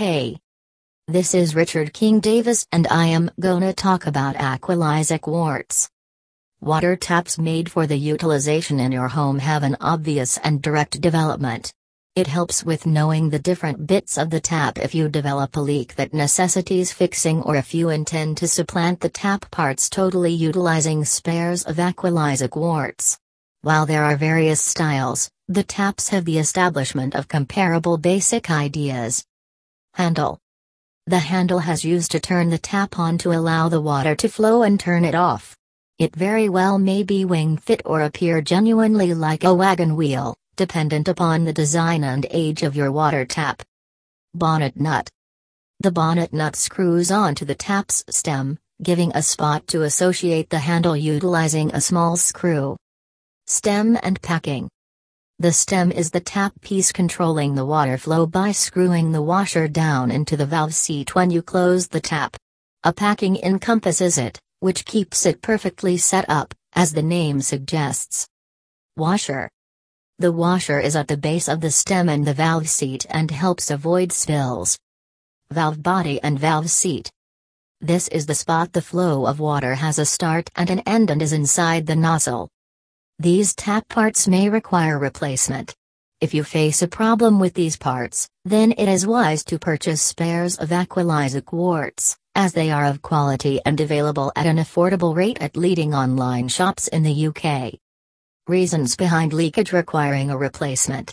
Hey. This is Richard King Davis and I am gonna talk about Aqualisa quartz. Water taps made for the utilization in your home have an obvious and direct development. It helps with knowing the different bits of the tap if you develop a leak that necessitates fixing or if you intend to supplant the tap parts totally utilizing spares of Aqualisa quartz. While there are various styles, the taps have the establishment of comparable basic ideas. Handle The handle has used to turn the tap on to allow the water to flow and turn it off. It very well may be wing fit or appear genuinely like a wagon wheel, dependent upon the design and age of your water tap. Bonnet nut. The bonnet nut screws onto the tap's stem, giving a spot to associate the handle utilizing a small screw. Stem and packing. The stem is the tap piece controlling the water flow by screwing the washer down into the valve seat when you close the tap. A packing encompasses it, which keeps it perfectly set up, as the name suggests. Washer. The washer is at the base of the stem and the valve seat and helps avoid spills. Valve body and valve seat. This is the spot the flow of water has a start and an end and is inside the nozzle. These tap parts may require replacement. If you face a problem with these parts, then it is wise to purchase spares of Aqualisa quartz as they are of quality and available at an affordable rate at leading online shops in the UK. Reasons behind leakage requiring a replacement.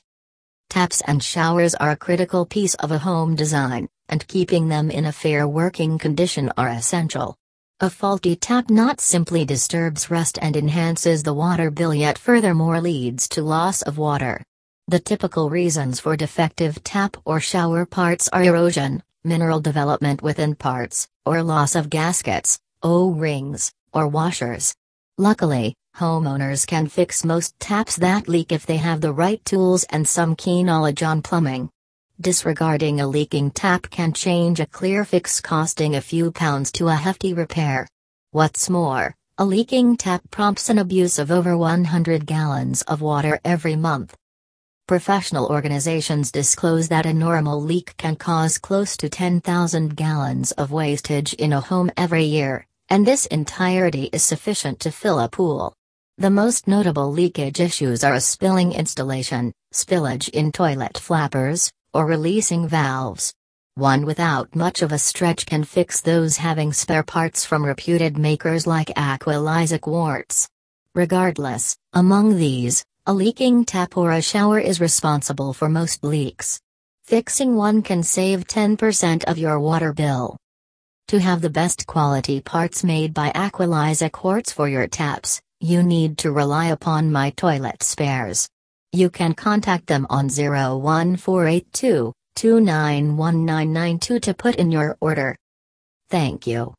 Taps and showers are a critical piece of a home design, and keeping them in a fair working condition are essential. A faulty tap not simply disturbs rust and enhances the water bill yet furthermore leads to loss of water. The typical reasons for defective tap or shower parts are erosion, mineral development within parts, or loss of gaskets, O-rings, or washers. Luckily, homeowners can fix most taps that leak if they have the right tools and some key knowledge on plumbing. Disregarding a leaking tap can change a clear fix costing a few pounds to a hefty repair. What's more, a leaking tap prompts an abuse of over 100 gallons of water every month. Professional organizations disclose that a normal leak can cause close to 10,000 gallons of wastage in a home every year, and this entirety is sufficient to fill a pool. The most notable leakage issues are a spilling installation, spillage in toilet flappers, or releasing valves. One without much of a stretch can fix those having spare parts from reputed makers like Aqualisa Quartz. Regardless, among these, a leaking tap or a shower is responsible for most leaks. Fixing one can save 10% of your water bill. To have the best quality parts made by Aqualisa Quartz for your taps, you need to rely upon my toilet spares. You can contact them on 01482 291992 to put in your order. Thank you.